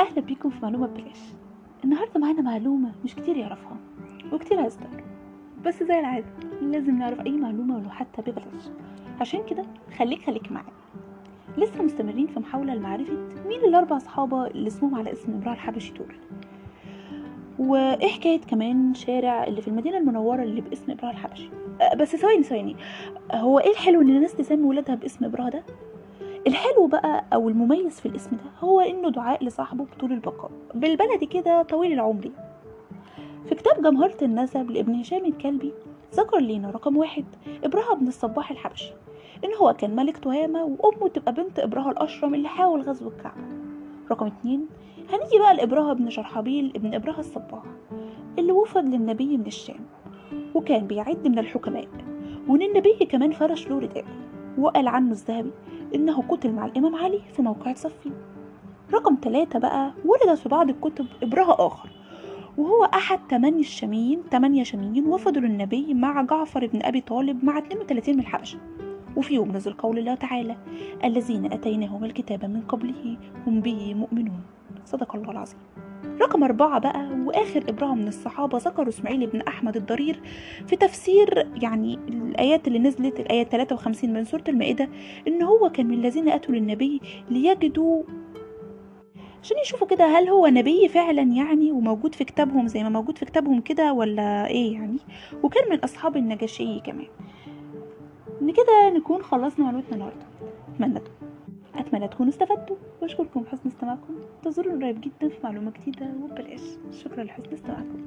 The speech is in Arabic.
أهلا بيكم في معلومة ببلاش. النهاردة معانا معلومة مش كتير يعرفها وكتير هيستغرب بس زي العادة لازم نعرف أي معلومة ولو حتى ببلاش. عشان كده خليك خليك معانا. لسه مستمرين في محاولة لمعرفة مين الأربع صحابة اللي اسمهم على اسم امرأة الحبشي دول. وايه حكاية كمان شارع اللي في المدينة المنورة اللي باسم إبراهيم الحبشي. أه بس ثواني ثواني. هو إيه الحلو إن الناس تسمي ولادها باسم إبراهيم ده؟ الحلو بقى أو المميز في الاسم ده هو إنه دعاء لصاحبه بطول البقاء بالبلدي كده طويل العمر. في كتاب جمهرة النسب لابن هشام الكلبي ذكر لينا رقم واحد إبراهيم بن الصباح الحبشي إن هو كان ملك تهامة وأمه تبقى بنت إبراهيم الأشرم اللي حاول غزو الكعبة. رقم اتنين هنيجي بقى لإبراهيم بن شرحبيل ابن إبراهيم الصباح اللي وفد للنبي من الشام وكان بيعد من الحكماء وإن النبي كمان فرش له رداء وقال عنه الذهبي إنه قتل مع الإمام علي في موقعة صفين رقم ثلاثة بقى ولدت في بعض الكتب إبراهيم آخر وهو أحد تمانية الشاميين تمانية شاميين وفدوا للنبي مع جعفر بن أبي طالب مع 32 من الحبشة. وفي يوم نزل قول الله تعالى الذين أتيناهم الكتاب من قبله هم به مؤمنون. صدق الله العظيم. رقم أربعة بقى وآخر إبراهيم من الصحابة ذكروا إسماعيل بن أحمد الضرير في تفسير يعني الآيات اللي نزلت الآية 53 من سورة المائدة إن هو كان من الذين أتوا للنبي ليجدوا عشان يشوفوا كده هل هو نبي فعلا يعني وموجود في كتابهم زي ما موجود في كتابهم كده ولا إيه يعني؟ وكان من أصحاب النجاشي كمان. إن كده نكون خلصنا معلوماتنا النهارده. أتمنى أتمنى تكونوا استفدتوا. واشكركم حسن استماعكم. انتظرونا قريب جدا في معلومة جديدة وببلاش شكرا لحسن استماعكم.